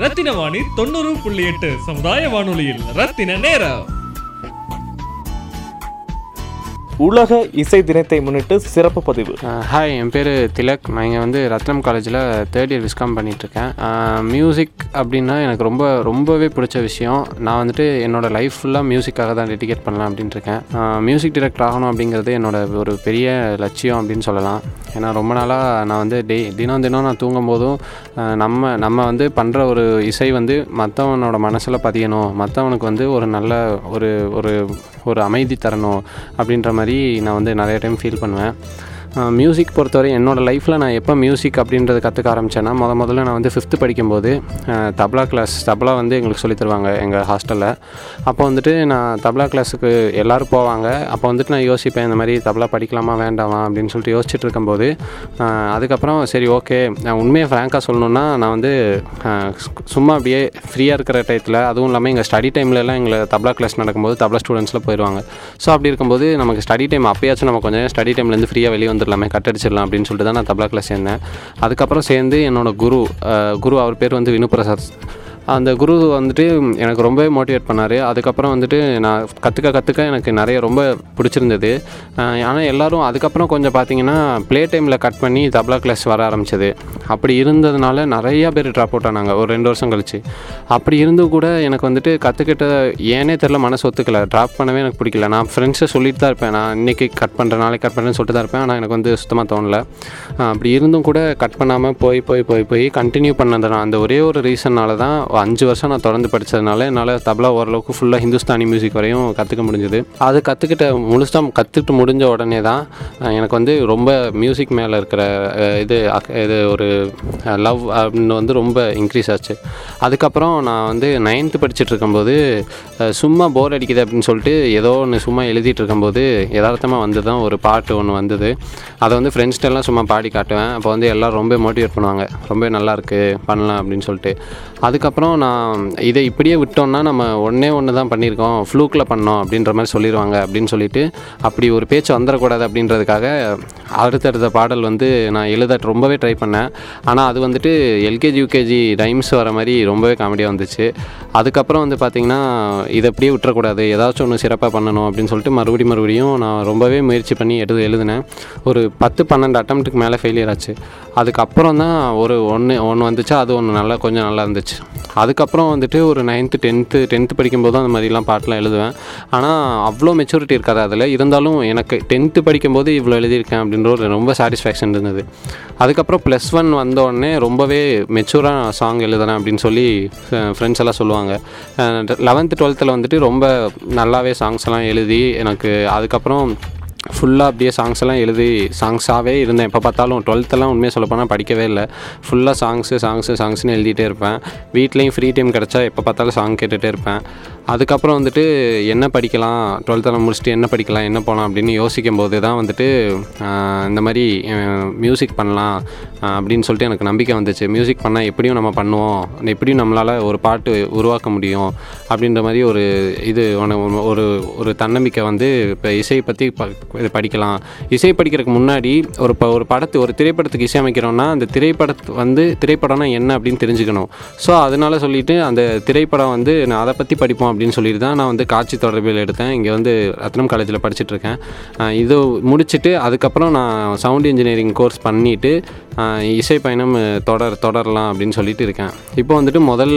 ரத்தின வாணி தொண்ணூறு புள்ளி எட்டு சமுதாய வானொலியில். ரத்தின நேரம். உலக இசை தினத்தை முன்னிட்டு சிறப்பு பதிவு. ஹாய் என் பேர் திலக். நான் இங்கே வந்து ரத்னம் காலேஜில் தேர்ட் இயர் விஸ்காம் பண்ணிகிட்ருக்கேன் மியூசிக் அப்படின்னா எனக்கு ரொம்ப ரொம்பவே பிடிச்ச விஷயம். நான் வந்துட்டு என்னோடய லைஃப் ஃபுல்லாக மியூசிக்காக தான் டெடிகேட் பண்ணலாம் அப்படின்ட்டு இருக்கேன். மியூசிக் டிரெக்டர் ஆகணும் அப்படிங்கிறது என்னோட ஒரு பெரிய லட்சியம் அப்படின்னு சொல்லலாம். ஏன்னா ரொம்ப நாளாக நான் வந்து டே தினம் தினம் நான் தூங்கும் போதும் நம்ம நம்ம வந்து பண்ணுற ஒரு இசை வந்து மற்றவனோட மனசில் பதியணும். மற்றவனுக்கு வந்து ஒரு நல்ல ஒரு ஒரு ஒரு அமைதி தரணும் அப்படின்ற மாதிரி நான் வந்து நிறைய டைம் ஃபீல் பண்ணுவேன். மியூசிக் பொறுத்தவரை என்னோடய லைஃப்பில் நான் எப்போ மியூசிக் அப்படின்றத கற்றுக்க ஆரம்பித்தேன்னா முத முதல்ல நான் வந்து ஃபிஃப்த்து படிக்கும்போது தபலா கிளாஸ் தபலா வந்து எங்களுக்கு சொல்லித் தருவாங்க எங்கள் ஹாஸ்டலில் அப்போ வந்துட்டு நான் தபலா கிளாஸுக்கு எல்லோரும் போவாங்க. அப்போ வந்துட்டு நான் யோசிப்பேன் இந்த மாதிரி தபலா படிக்கலாமா வேண்டாமா அப்படின்னு சொல்லிட்டு யோசிச்சுட்டு இருக்கும்போது அதுக்கப்புறம் சரி ஓகே நான் உண்மையை ஃப்ராங்காக சொல்லணுன்னா நான் வந்து சும்மா அப்படியே ஃப்ரீயாக இருக்கிற டயத்தில் அதுவும் இல்லாமல் எங்கள் ஸ்டடி டைம்லலாம் எங்களை தபலா கிளாஸ் நடக்கும்போது தபலா ஸ்டூடெண்ட்ஸில் போயிடுவாங்க ஸோ அப்படி இருக்கும்போது நமக்கு ஸ்டடி டைம் அப்பயாச்சும் நம்ம கொஞ்சம் ஸ்டடி டைம்லேருந்து ஃப்ரீயாக வெளியே வந்து கட் அடிச்சிடலாம் அப்படின்னு சொல்லிட்டு தான் நான் தபலா கிளாஸ் சேர்ந்தேன். அதுக்கப்புறம் சேர்ந்து என்னோட குரு குரு அவர் பேர் வந்து வினுப்பிரசாத் அந்த குரு வந்துட்டு எனக்கு ரொம்பவே மோட்டிவேட் பண்ணார். அதுக்கப்புறம் வந்துட்டு நான் கற்றுக்க கற்றுக்க எனக்கு நிறைய ரொம்ப பிடிச்சிருந்தது. ஆனால் எல்லோரும் அதுக்கப்புறம் கொஞ்சம் பார்த்தீங்கன்னா ப்ளே டைமில் கட் பண்ணி தபலா கிளாஸ் வர ஆரம்பிச்சது. அப்படி இருந்ததுனால நிறையா பேர் ட்ராப் அவுட் ஆனாங்க. ஒரு ரெண்டு வருஷம் கழிச்சு. அப்படி இருந்தும் கூட எனக்கு வந்துட்டு கற்றுக்கிட்ட ஏனே தெரில மனசு ஒத்துக்கலை. ட்ராப் பண்ணவே எனக்கு பிடிக்கல. நான் ஃப்ரெண்ட்ஸை சொல்லிட்டு தான் இருப்பேன். நான் இன்றைக்கி கட் பண்ணுறேன் நாளைக்கு கட் பண்ணுறேன்னு சொல்லிட்டு தான் இருப்பேன். ஆனால் எனக்கு வந்து சுத்தமாக தோணலை. அப்படி இருந்தும் கூட கட் பண்ணாமல் போய் போய் போய் போய் கண்டினியூ பண்ணது அந்த ஒரே ஒரு ரீசன்னால தான் அஞ்சு வருஷம் நான் தொடர்ந்து படித்ததுனால என்னால் தபலா ஓரளவுக்கு ஃபுல்லாக ஹிந்துஸ்தானி மியூசிக் வரையும் கற்றுக்க முடிஞ்சுது. அது கற்றுக்கிட்ட முழுசாக கற்றுக்கிட்டு முடிஞ்ச உடனே தான் எனக்கு வந்து ரொம்ப மியூசிக் மேலே இருக்கிற இது அக்- இது ஒரு லவ் அப்படின்னு வந்து ரொம்ப இன்க்ரீஸ் ஆச்சு. அதுக்கப்புறம் நான் வந்து நைன்த்து படிச்சுட்டு இருக்கும்போது சும்மா போர் அடிக்குது அப்படின்னு சொல்லிட்டு ஏதோ ஒன்று சும்மா எழுதிட்டு இருக்கும்போது யதார்த்தமாக வந்து தான் ஒரு பாட்டு ஒன்று வந்தது. அதை வந்து ஃப்ரெண்ட்ஸ்டெல்லாம் சும்மா பாடி காட்டுவேன். அப்போ வந்து எல்லோரும் ரொம்ப மோட்டிவேட் பண்ணுவாங்க. ரொம்ப நல்லாயிருக்கு பண்ணலாம் அப்படின்னு சொல்லிட்டு. அதுக்கப்புறம் நான் இதை இப்படியே விட்டோம்னா நம்ம ஒன்றே ஒன்று தான் பண்ணியிருக்கோம் ஃப்ளூக்கில் பண்ணோம் அப்படின்ற மாதிரி சொல்லிடுவாங்க அப்படின்னு சொல்லிட்டு அப்படி ஒரு பேச்சு வந்துடக்கூடாது அப்படின்றதுக்காக அடுத்தடுத்த பாடல் வந்து நான் எழுத ரொம்பவே ட்ரை பண்ணேன். ஆனால் அது வந்துட்டு எல்கேஜி யூகேஜி டைம்ஸ் வர மாதிரி ரொம்பவே காமெடியாக வந்துச்சு. அதுக்கப்புறம் வந்து பார்த்திங்கன்னா இதை அப்படியே விட்டுறக்கூடாது. ஏதாச்சும் ஒன்று சிறப்பாக பண்ணணும் அப்படின்னு சொல்லிட்டு மறுபடியும் மறுபடியும் நான் ரொம்பவே முயற்சி பண்ணி எடுத்து எழுதினேன். ஒரு பத்து பன்னெண்டு அட்டம்ப்ட்டுக்கு மேலே ஃபெயிலியர் ஆச்சு. அதுக்கப்புறம் தான் ஒரு ஒன்று ஒன்று வந்துச்சு அது ஒன்று நல்லா கொஞ்சம் நல்லா இருந்துச்சு. அதுக்கப்புறம் வந்துட்டு ஒரு நைன்த்து டென்த்து டென்த்து படிக்கும்போது அந்த மாதிரிலாம் பாட்டெலாம் எழுதுவேன். ஆனால் அவ்வளோ மெச்சூரிட்டி இருக்காது அதில். இருந்தாலும் எனக்கு டென்த்து படிக்கும்போது இவ்வளோ எழுதியிருக்கேன் அப்படின்ற ஒரு ரொம்ப சாட்டிஸ்ஃபேக்ஷன் இருந்தது. அதுக்கப்புறம் ப்ளஸ் ஒன் வந்த உடனே ரொம்பவே மெச்சூராக சாங் எழுதுனேன் அப்படின்னு சொல்லி ஃப்ரெண்ட்ஸ் எல்லாம் சொல்லுவாங்க. லெவன்த்து டுவெல்த்தில் வந்துட்டு ரொம்ப நல்லாவே சாங்ஸ் எல்லாம் எழுதி எனக்கு அதுக்கப்புறம் ஃபுல்லாக அப்படியே சாங்ஸ் எல்லாம் எழுதி சாங்ஸாகவே இருந்தேன். எப்போ பார்த்தாலும் டுவெல்த்தெல்லாம் உண்மையாக சொல்லப்போனால் படிக்கவே இல்லை. ஃபுல்லாக சாங்ஸு சாங்ஸு சாங்ஸ்னு எழுதிட்டே இருப்பேன். வீட்லேயும் ஃப்ரீ டைம் கிடச்சா எப்போ பார்த்தாலும் சாங் கேட்டுகிட்டே இருப்பேன். அதுக்கப்புறம் வந்துட்டு என்ன படிக்கலாம்? டுவெல்த்தெல்லாம் முடிச்சுட்டு என்ன படிக்கலாம்? என்ன போகலாம் அப்படின்னு யோசிக்கும் போது தான் வந்துட்டு இந்த மாதிரி மியூசிக் பண்ணலாம் அப்படின்னு சொல்லிட்டு எனக்கு நம்பிக்கை வந்துச்சு. மியூசிக் பண்ணால் எப்படியும் நம்ம பண்ணுவோம். எப்படியும் நம்மளால் ஒரு பாட்டு உருவாக்க முடியும். அப்படின்ற மாதிரி ஒரு இது ஒன்று ஒரு ஒரு தன்னம்பிக்கை வந்து இப்போ இசையை பற்றி ப இது படிக்கலாம். இசை படிக்கிறதுக்கு முன்னாடி ஒரு ப ஒரு படத்து ஒரு திரைப்படத்துக்கு இசையமைக்கிறோம்னா அந்த திரைப்படத்து வந்து திரைப்படம்னா என்ன அப்படின்னு தெரிஞ்சுக்கணும். ஸோ அதனால் சொல்லிவிட்டு அந்த திரைப்படம் வந்து நான் அதை பற்றி படிப்போம் அப்படின்னு சொல்லிட்டு தான் நான் வந்து காட்சி தொடர்பில் எடுத்தேன். இங்கே வந்து ரத்னம் காலேஜில் படிச்சுட்ருக்கேன். இது முடிச்சுட்டு அதுக்கப்புறம் நான் சவுண்ட் இன்ஜினியரிங் கோர்ஸ் பண்ணிவிட்டு இசை பயணம் தொடர் தொடரலாம் அப்படின்னு சொல்லிட்டு இருக்கேன். இப்போ வந்துட்டு முதல்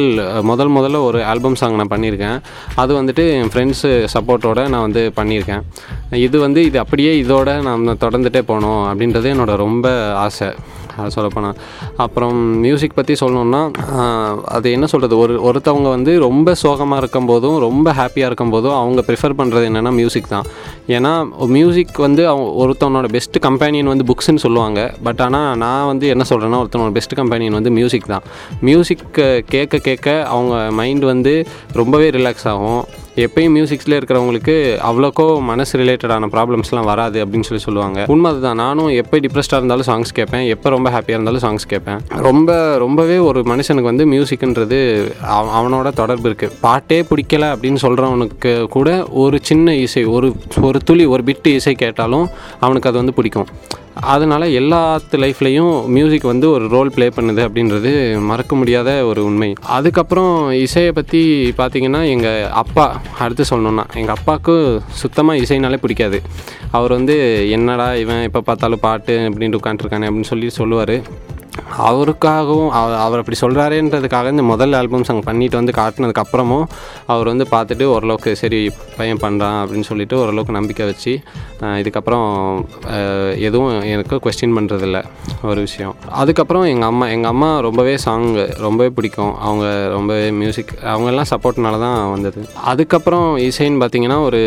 முதல் முதல்ல ஒரு ஆல்பம் சாங் நான் பண்ணியிருக்கேன். அது வந்துட்டு என் ஃப்ரெண்ட்ஸு சப்போர்ட்டோட நான் வந்து பண்ணியிருக்கேன். இது வந்து இது அப்படியே இதோட நான் தொடர்ந்துகிட்டே போகணும் அப்படின்றது என்னோட ரொம்ப ஆசை. சொல்லப்போனால் அப்புறம் மியூசிக் பற்றி சொல்லணுன்னா அது என்ன சொல்கிறது ஒரு ஒருத்தவங்க வந்து ரொம்ப சோகமாக இருக்கும் போதும் ரொம்ப ஹாப்பியாக இருக்கும் போதும் அவங்க ப்ரிஃபர் பண்ணுறது என்னென்னா மியூசிக் தான். ஏன்னா மியூசிக் வந்து அவங்க ஒருத்தவனோட பெஸ்ட் கம்பேனியன் வந்து புக்ஸ்ன்னு சொல்லுவாங்க. பட் ஆனால் நான் வந்து என்ன சொல்கிறேன்னா ஒருத்தனோட பெஸ்ட் கம்பேனியன் வந்து மியூசிக் தான். மியூசிக் கேட்க கேட்க அவங்க மைண்ட் வந்து ரொம்பவே ரிலாக்ஸ் ஆகும். எப்பயும் மியூசிக்ஸில் இருக்கிறவங்களுக்கு அவ்வளோக்கோ மனசு ரிலேட்டடான ப்ராப்ளம்ஸ்லாம் வராது அப்படின்னு சொல்லி சொல்லுவாங்க. உண்மை அதுதான். நானும் எப்போ டிப்ரெஸ்டாக இருந்தாலும் சாங்ஸ் கேட்பேன். எப்போ ரொம்ப ஹாப்பியாக இருந்தாலும் சாங்ஸ் கேட்பேன். ரொம்ப ரொம்பவே ஒரு மனுஷனுக்கு வந்து மியூசிக்ன்றது அவனோட தொடர்பு இருக்குது பாட்டே பிடிக்கல அப்படின்னு சொல்கிறவனுக்கு கூட ஒரு சின்ன இசை ஒரு ஒரு துளி ஒரு பிட்டு இசை கேட்டாலும் அவனுக்கு அது வந்து பிடிக்கும். அதனால் எல்லாத்து லைஃப்லேயும் மியூசிக் வந்து ஒரு ரோல் ப்ளே பண்ணுது அப்படின்றது மறக்க முடியாத ஒரு உண்மை. அதுக்கப்புறம் இசையை பற்றி பார்த்திங்கன்னா எங்கள் அப்பா அடுத்து சொல்லணுன்னா எங்கள் அப்பாவுக்கு சுத்தமாக இசைனாலே பிடிக்காது. அவர் வந்து என்னடா இவன் எப்போ பார்த்தாலும் பாட்டு அப்படின்ட்டு உட்காந்துருக்கானே அப்படின்னு சொல்லி சொல்லுவார். அவருக்காகவும் அவர் அப்படி சொல்கிறாரேன்றதுக்காக இந்த முதல் ஆல்பம் சாங் பண்ணிட்டு வந்து காட்டினதுக்கப்புறமும் அவர் வந்து பார்த்துட்டு ஓரளவுக்கு சரி பையன் பண்ணுறான் அப்படின்னு சொல்லிட்டு ஓரளவுக்கு நம்பிக்கை வச்சு இதுக்கப்புறம் எதுவும் எனக்கு கொஸ்டின் பண்ணுறதில்ல ஒரு விஷயம். அதுக்கப்புறம் எங்கள் அம்மா எங்கள் அம்மா ரொம்பவே சாங் ரொம்பவே பிடிக்கும். அவங்க ரொம்பவே மியூசிக் அவங்கெல்லாம் சப்போர்ட்னால தான் வந்தது. அதுக்கப்புறம் இசைன்னு பார்த்தீங்கன்னா ஒரு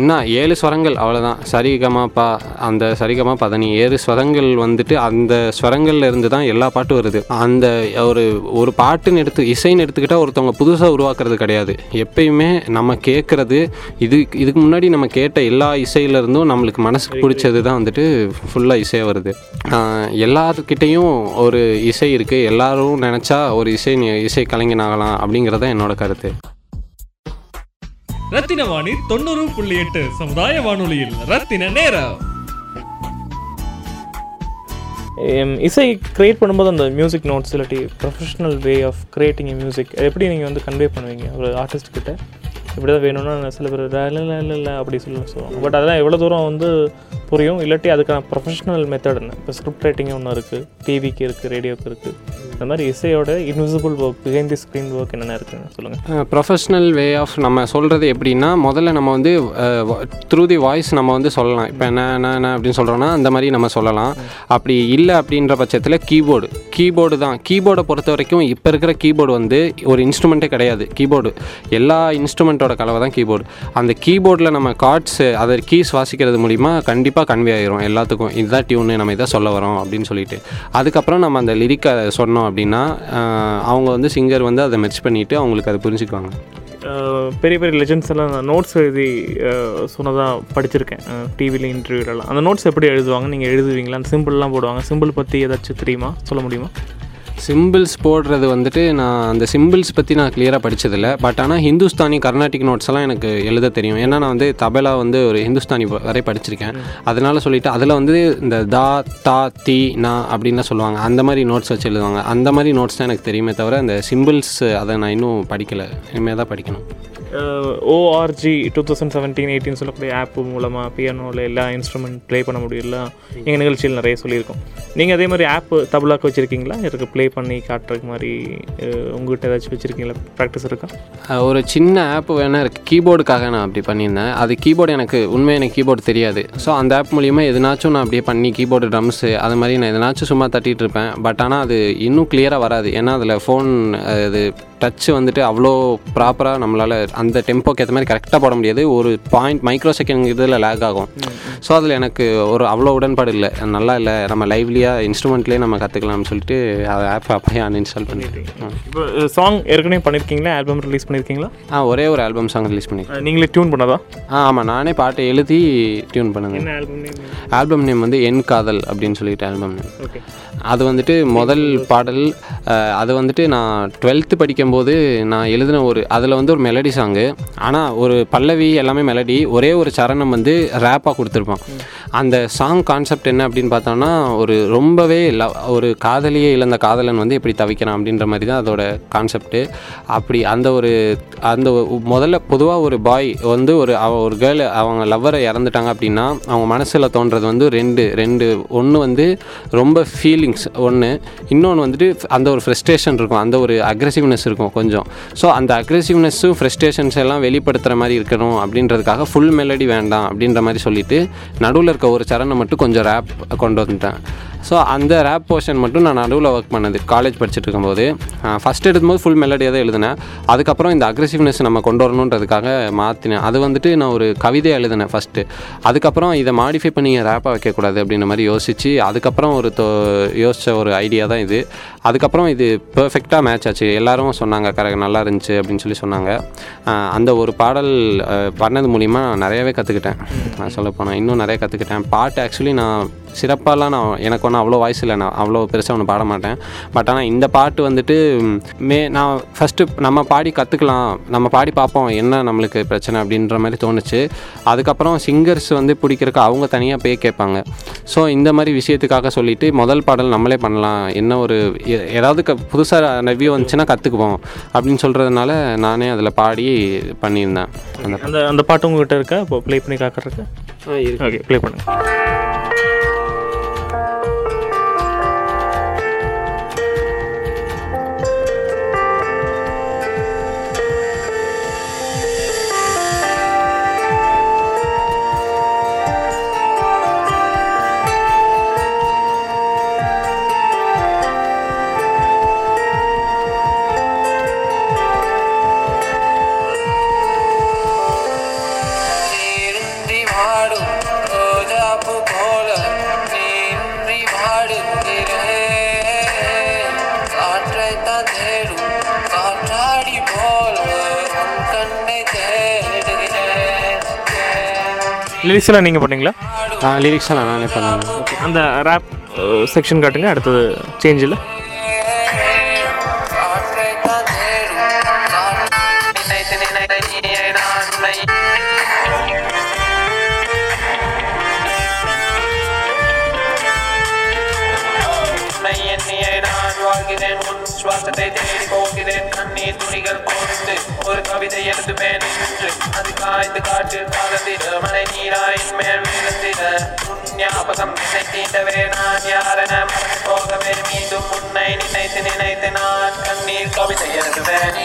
என்ன ஏழு ஸ்வரங்கள் அவ்வளோதான் சரிகமா பா அந்த சரிகமா பதனி ஏழு ஸ்வரங்கள் வந்துட்டு அந்த ஸ்வரங்கள்ல இருந்து தான் எல்லா பாட்டும் வருது. அந்த ஒரு ஒரு பாட்டுன்னு எடுத்து இசைன்னு எடுத்துக்கிட்டால் ஒருத்தவங்க புதுசாக உருவாக்குறது கிடையாது. எப்பயுமே நம்ம கேட்குறது இது இதுக்கு முன்னாடி நம்ம கேட்ட எல்லா இசையிலேருந்தும் நம்மளுக்கு மனசுக்கு பிடிச்சது தான் வந்துட்டு ஃபுல்லாக இசையாக வருது. எல்லாருக்கிட்டேயும் ஒரு இசை இருக்குது எல்லாரும் நினச்சா ஒரு இசை இசை கலைஞன் ஆகலாம் அப்படிங்கிறது தான் என்னோட கருத்து. ரத்தின வாணி தொண்ணூறு புள்ளி எட்டு சமுதாய வானொலியில் ரத்தின நேரம். இசை க்ரியேட் பண்ணும்போது அந்த மியூசிக் நோட்ஸ் இல்லாட்டி professional way of creating music எப்படி நீங்கள் வந்து கன்வே பண்ணுவீங்க? ஒரு ஆர்டிஸ்ட் கிட்ட. இப்படி தான் வேணும்னா சில பேர் இல்லை இல்லை இல்லை அப்படி சொல்லி சொல்லுவாங்க பட் அதெல்லாம் எவ்வளோ தூரம் வந்து புரியும்? இல்லாட்டி அதுக்கான ப்ரொஃபஷனல் மெத்தட் என்ன? இப்போ ஸ்கிரிப்ட் ரைட்டிங்கும் ஒன்று இருக்குது டிவிக்கு இருக்குது ரேடியோவுக்கு இருக்குது இந்த மாதிரி இசையோட invisible work behind the screen work என்னென்ன இருக்குன்னு சொல்லுங்கள் ப்ரொஃபஷ்னல் வே ஆஃப் நம்ம சொல்கிறது எப்படின்னா முதல்ல நம்ம வந்து த்ரூ தி வாய்ஸ் நம்ம வந்து சொல்லலாம். இப்போ என்ன என்ன என்ன அப்படின்னு சொல்கிறோன்னா அந்த மாதிரி நம்ம சொல்லலாம். அப்படி இல்லை அப்படின்ற பட்சத்தில் கீபோர்டு கீபோர்டு தான். கீபோர்டை பொறுத்த வரைக்கும் இப்போ இருக்கிற கீபோர்டு வந்து ஒரு இன்ஸ்ட்ருமெண்ட்டே கிடையாது. கீபோர்டு எல்லா இன்ஸ்ட்ருமெண்ட்டோட கலவை தான் கீபோர்டு அந்த கீபோர்டில் நம்ம கார்ட்ஸ் அதை கீஸ் வாசிக்கிறது மூலிமா கண்டிப்பாக கன்வே ஆயிரும். எல்லாத்துக்கும். இதுதான் டியூனு நம்ம இதை சொல்ல வரோம் அப்படின்னு சொல்லிட்டு. அதுக்கப்புறம் நம்ம அந்த லிரிக்கை சொன்னோம் அப்படின்னா அவங்க வந்து சிங்கர் வந்து அதை மெர்ச் பண்ணிவிட்டு அவங்களுக்கு அதை புரிஞ்சுக்குவாங்க. பெரிய பெரிய லெஜெண்ட்ஸ் எல்லாம் நோட்ஸ் எழுதி சொன்னதாக படிச்சிருக்கேன். டிவியில் இன்டர்வியூலலாம் அந்த நோட்ஸ் எப்படி எழுதுவாங்க நீங்கள் எழுதுவீங்களா? அந்த சிம்பிள்லாம் போடுவாங்க. சிம்பிள் பற்றி ஏதாச்சும் தெரியுமா? சொல்ல முடியுமா? சிம்பிள்ஸ் போடுறது வந்துட்டு நான் அந்த சிம்பிள்ஸ் பற்றி நான் கிளியராக படிச்சதில்ல. பட் ஆனால் ஹிந்துஸ்தானி கர்நாடிக் நோட்ஸ் எல்லாம் எனக்கு எழுத தெரியும். ஏன்னா நான் வந்து தபலா வந்து ஒரு ஹிந்துஸ்தானி வரை படிச்சிருக்கேன். அதனால் சொல்லிட்டு அதில் வந்து இந்த தா தா தி நா அப்படின்னு சொல்லுவாங்க. அந்த மாதிரி நோட்ஸ் வச்சு எழுதுவாங்க. அந்த மாதிரி நோட்ஸ் தான் எனக்கு தெரியுமே தவிர அந்த சிம்பிள்ஸ் அதை நான் இன்னும் படிக்கலை. இனிமேல் தான் படிக்கணும். ORG two thousand seventeen eighteen சொல்லக்கூடிய ஆப் மூலமாக பியானோவில் எல்லா இன்ஸ்ட்ருமெண்ட் ப்ளே பண்ண முடியல எங்கள் நிகழ்ச்சியில் நிறைய சொல்லியிருக்கோம். நீங்கள் அதே மாதிரி ஆப் தபலாக்கு வச்சுருக்கீங்களா? இருக்கு ப்ளே பண்ணி காட்டுறதுக்கு மாதிரி உங்கள்கிட்ட ஏதாச்சும் வச்சுருக்கீங்களா? ப்ராக்டிஸ் இருக்கா? ஒரு சின்ன ஆப் வேணால் இருக்குது கீபோர்டுக்காக நான் அப்படி பண்ணியிருந்தேன். அது கீபோர்டு எனக்கு உண்மையாக எனக்கு கீபோர்டு தெரியாது. ஸோ அந்த ஆப் மூலிமா எதுனாச்சும் நான் அப்படியே பண்ணி கீபோர்டு ட்ரம்ஸு அது மாதிரி நான் எதனாச்சும் சும்மா தட்டிகிட்டு இருப்பேன். பட் ஆனால் அது இன்னும் கிளியராக வராது. ஏன்னா அதில் ஃபோன் இது டச் வந்துட்டு அவ்வளோ ப்ராப்பராக நம்மளால் அந்த டெம்போக்கு ஏற்ற மாதிரி கரெக்டாக போட முடியாது. ஒரு பாயிண்ட் மைக்ரோ செகண்ட் இதில் லேக் ஆகும். ஸோ அதில் எனக்கு ஒரு அவ்வளோ உடன்பாடு இல்லை. நல்லா இல்லை. நம்ம லைவ்லியாக இன்ஸ்ட்ருமெண்ட்லேயே நம்ம கற்றுக்கலாம்னு சொல்லிட்டு அந்த ஆப் அப்பயே அன்இன்ஸ்டால் பண்ணிட்டேன். இப்போ சாங் ஏற்கனவே பண்ணியிருக்கீங்களா ஆல்பம் ரிலீஸ் பண்ணியிருக்கீங்களா ஆ ஒரே ஒரு ஆல்பம் சாங் ரிலீஸ் பண்ணி அஹ், நீங்களே டியூன் பண்ணதா? ஆ ஆமாம் நானே பாட்டை எழுதி டியூன் பண்ணுங்க ஆல்பம் நேம் வந்து என் காதல் அப்படின்னு சொல்லிட்டு ஆல்பம் நேம் ஓகே அது வந்துட்டு முதல் பாடல் அது வந்துட்டு நான் டுவெல்த்து படிக்கும்போது நான் எழுதின ஒரு அதில் வந்து ஒரு மெலடி சாங்கு ஆனால் ஒரு பல்லவி எல்லாமே மெலடி ஒரே ஒரு சரணம் வந்து ரேப்பாக கொடுத்துருப்பான். அந்த சாங் கான்செப்ட் என்ன அப்படின்னு பார்த்தோம்னா ஒரு ரொம்பவே லவ் ஒரு காதலியே இழந்த காதலன் வந்து எப்படி தவிக்கிறான் அப்படின்ற மாதிரி தான் அதோட கான்செப்ட்டு அப்படி அந்த ஒரு அந்த முதல்ல பொதுவாக ஒரு பாய் வந்து ஒரு அவ ஒரு கேர்ள் அவங்க லவ்வரை இறந்துட்டாங்க அப்படின்னா அவங்க மனசில் தோன்றது வந்து ரெண்டு ரெண்டு ஒன்று வந்து ரொம்ப ஃபீலிங்ஸ் ஒன்று இன்னொன்று வந்துட்டு அந்த ஒரு ஃப்ரெஸ்ட்ரேஷன் இருக்கும் அந்த ஒரு அக்ரெசிவ்னஸ் இருக்கும் கொஞ்சம். ஸோ அந்த அக்ரெசிவ்னஸும் எமோஷன்ஸ் எல்லாம் வெளிப்படுத்துகிற மாதிரி இருக்கணும் அப்படின்றதுக்காக ஃபுல் மெலடி வேண்டாம் அப்படின்ற மாதிரி சொல்லிட்டு நடுவில் இருக்க ஒரு சரணை மட்டும் கொஞ்சம் ரேப் கொண்டு வந்துட்டேன். ஸோ அந்த ரேப் போர்ஷன் மட்டும் நான் நடுவில் ஒர்க் பண்ணது காலேஜ் படிச்சுட்டு இருக்கும்போது. ஃபஸ்ட் எடுக்கும்போது ஃபுல் மெலடியாக தான் எழுதினேன். அதுக்கப்புறம் இந்த அக்ரெசிவ்னஸ் நம்ம கொண்டு வரணுன்றதுக்காக மாற்றினேன் அது வந்துட்டு நான் ஒரு கவிதை எழுதினேன் ஃபஸ்ட்டு அதுக்கப்புறம் இதை மாடிஃபை பண்ணி ரேப்பாக வைக்கக்கூடாது அப்படின்ற மாதிரி யோசித்து அதுக்கப்புறம் ஒரு தோ யோசித்த ஒரு ஐடியா தான் இது. அதுக்கப்புறம் இது பர்ஃபெக்டாக மேட்ச் ஆச்சு. எல்லோரும் சொன்னாங்க கரெக்ட் நல்லா இருந்துச்சு அப்படின்னு சொல்லி சொன்னாங்க. அந்த ஒரு பாடல் பண்ணது மூலிமா நிறையவே கற்றுக்கிட்டேன் நான் சொல்ல போனால் இன்னும் நிறைய கற்றுக்கிட்டேன் பாட்டு ஆக்சுவலி நான் சிறப்பாலாம் நான் எனக்கு ஒன்றும் அவ்வளோ வாய்ஸ் இல்லை. நான் அவ்வளோ பெருசாக ஒன்று பாட மாட்டேன். பட் ஆனால் இந்த பாட்டு வந்துட்டு ம், நான் ஃபஸ்ட்டு நம்ம பாடி கற்றுக்கலாம் நம்ம பாடி பார்ப்போம் என்ன நம்மளுக்கு பிரச்சனை அப்படின்ற மாதிரி தோணுச்சு. அதுக்கப்புறம் சிங்கர்ஸ் வந்து பிடிக்கிறக்கு அவங்க தனியாக போய் கேட்பாங்க. ஸோ இந்த மாதிரி விஷயத்துக்காக சொல்லிட்டு முதல் பாடல் நம்மளே பண்ணலாம். என்ன ஒரு ஏதாவது க புதுசாக ரிவ்யூ வந்துச்சுன்னா கற்றுக்குவோம் அப்படின்னு சொல்கிறதுனால நானே அதில் பாடி பண்ணியிருந்தேன். அந்த அந்த பாட்டு உங்ககிட்ட இருக்கா? இப்போ ப்ளே பண்ணி காக்கிறதுக்கு? ஓகே ப்ளே பண்ணுங்க. லிரிக்ஸ் எல்லாம் நீங்கள் பண்ணீங்களா? லிரிக்ஸெல்லாம் நானே பண்ணுவேன். அந்த ரேப் செக்ஷன் காட்டுங்க அடுத்தது சேஞ்சில் நினைத்து நினைத்து நான் உன் தேடி போகிறேன். கண்ணீர் துணிகள் போட்டு ஒரு கவிதை எழுதுவேன் என்று. அது காய்ந்து காட்டு காலத்தில் மழை நீராயின் மேல் விழுந்திட. உன் ஞாபகம் என்னை தீண்டவே நான் யாரென மறந்து போகவே மீண்டும் உன்னை நினைத்து நினைத்து நான் கண்ணீர் கவிதை எழுதுவேன்.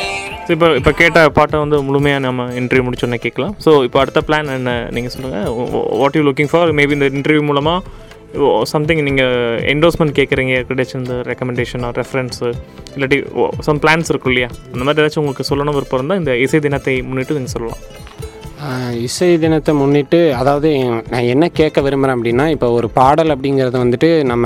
ஸோ இப்போ இப்போ கேட்ட பாட்டை வந்து முழுமையாக நம்ம இன்டர்வியூ முடிச்சோன்னே கேட்கலாம். ஸோ இப்போ அடுத்த பிளான் என்ன நீங்கள் சொல்லுங்கள் what you looking for maybe இந்த இன்டர்வியூ மூலமாக சம்திங் நீங்கள் என்டோஸ்மெண்ட் கேட்குறீங்க கிடைச்ச இந்த ரெக்கமெண்டேஷன் ரெஃபரன்ஸு இல்லாட்டி சம் பிளான்ஸ் இருக்கும் இல்லையா? அந்த மாதிரி ஏதாச்சும் உங்களுக்கு சொல்லணும் விருப்பம் இருந்தால் இந்த இசை தினத்தை முன்னிட்டு நீங்கள் சொல்லலாம். இசை தினத்தை முன்னிட்டு அதாவது நான் என்ன கேட்க விரும்புகிறேன் அப்படின்னா இப்போ ஒரு பாடல் அப்படிங்கிறது வந்துட்டு நம்ம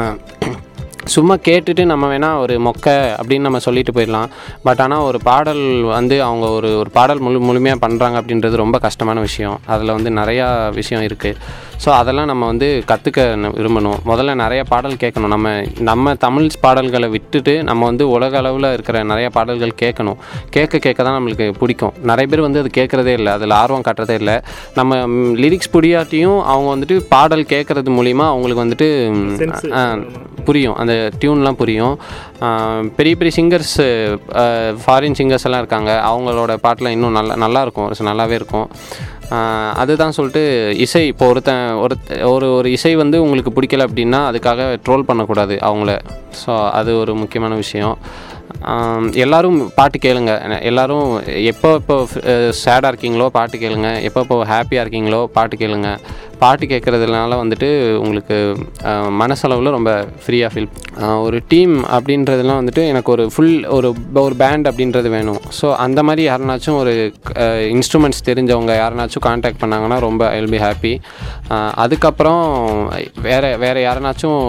சும்மா கேட்டுட்டு நம்ம வேணால் ஒரு மொக்கை அப்படின்னு நம்ம சொல்லிட்டு போயிடலாம். பட் ஆனால் ஒரு பாடல் வந்து அவங்க ஒரு ஒரு பாடல் முழு முழுமையாக பண்ணுறாங்க அப்படின்றது ரொம்ப கஷ்டமான விஷயம். அதில் வந்து நிறையா விஷயம் இருக்குது ஸோ அதெல்லாம் நம்ம வந்து கற்றுக்க விரும்பணும். முதல்ல நிறைய பாடல் கேட்கணும். நம்ம நம்ம தமிழ் பாடல்களை விட்டுட்டு நம்ம வந்து உலக அளவில் இருக்கிற நிறைய பாடல்கள் கேட்கணும். கேட்க கேட்க தான் நம்மளுக்கு பிடிக்கும். நிறைய பேர் வந்து அது கேட்குறதே இல்லை. அதில் ஆர்வம் காட்டுறதே இல்லை. நம்ம லிரிக்ஸ் புரியாட்டியும் அவங்க வந்துட்டு பாடல் கேட்குறது மூலிமா அவங்களுக்கு வந்துட்டு புரியும். அந்த டியூன்லாம் புரியும். பெரிய பெரிய சிங்கர்ஸ் ஃபாரின் சிங்கர்ஸ் எல்லாம் இருக்காங்க. அவங்களோட பாட்டில் இன்னும் நல்லா நல்லாயிருக்கும் நல்லாவே இருக்கும். அதுதான் சொல்லிட்டு இசை. இப்போ ஒருத்தன் ஒரு ஒரு ஒரு இசை வந்து உங்களுக்கு பிடிக்கல அப்படின்னா அதுக்காக ட்ரோல் பண்ணக்கூடாது அவங்கள. ஸோ அது ஒரு முக்கியமான விஷயம். எல்லோரும் பாட்டு கேளுங்க. எல்லோரும் எப்போ இப்போ சேடாக இருக்கீங்களோ பாட்டு கேளுங்க. எப்போ இப்போ ஹாப்பியாக இருக்கீங்களோ பாட்டு கேளுங்க. பாட்டு கேட்குறதுனால வந்துட்டு உங்களுக்கு மனசளவில் ரொம்ப ஃப்ரீயாக ஃபீல் ஒரு டீம் அப்படின்றதுலாம் வந்துட்டு எனக்கு ஒரு ஃபுல் ஒரு ஒரு பேண்ட் அப்படின்றது வேணும். ஸோ அந்த மாதிரி யாருனாச்சும் ஒரு இன்ஸ்ட்ருமெண்ட்ஸ் தெரிஞ்சவங்க யாருனாச்சும் காண்டாக்ட் பண்ணாங்கன்னா ரொம்ப ஐ வில் பி ஹாப்பி அதுக்கப்புறம் வேறு வேறு யாருனாச்சும்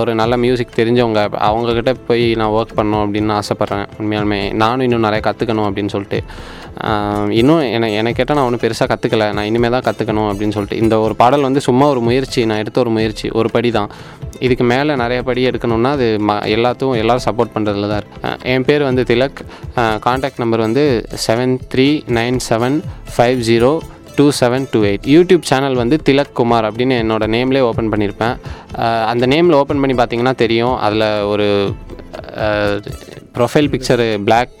ஒரு நல்ல மியூசிக் தெரிஞ்சவங்க அவங்கக்கிட்ட போய் நான் ஒர்க் பண்ணணும் அப்படின்னு ஆசைப்பட்றேன். உண்மையாலுமே நானும் இன்னும் நிறைய கற்றுக்கணும் அப்படின்னு சொல்லிட்டு. இன்னும் எனக்கு எனக்கு கேட்டால் நான் ஒன்றும் பெருசாக கற்றுக்கல நான் இனிமேல் தான் கற்றுக்கணும் அப்படின்னு சொல்லிட்டு. இந்த ஒரு பாடல் வந்து சும்மா ஒரு முயற்சி நான் எடுத்த ஒரு முயற்சி ஒரு படி தான் இதுக்கு மேலே நிறைய படி எடுக்கணும்னா அது ம எல்லாத்தும் எல்லோரும் சப்போர்ட் பண்ணுறதுல தான் இருக்கு. என் பேர் வந்து திலக். காண்டாக்ட் நம்பர் வந்து seven three nine seven five zero two seven two eight YouTube channel வந்து திலக் குமார் அப்படின்னு என்னோட நேம்லேயே ஓப்பன் பண்ணியிருப்பேன் அந்த நேமில் ஓப்பன் பண்ணி பார்த்தீங்கன்னா தெரியும். அதில் ஒரு ப்ரொஃபைல் பிக்சரு பிளாக்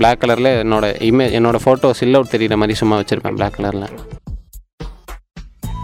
பிளாக் கலரில் என்னோட இமே என்னோடய ஃபோட்டோ சில்லவுட் தெரிகிற மாதிரி சும்மா வச்சுருப்பேன் பிளாக் கலரில்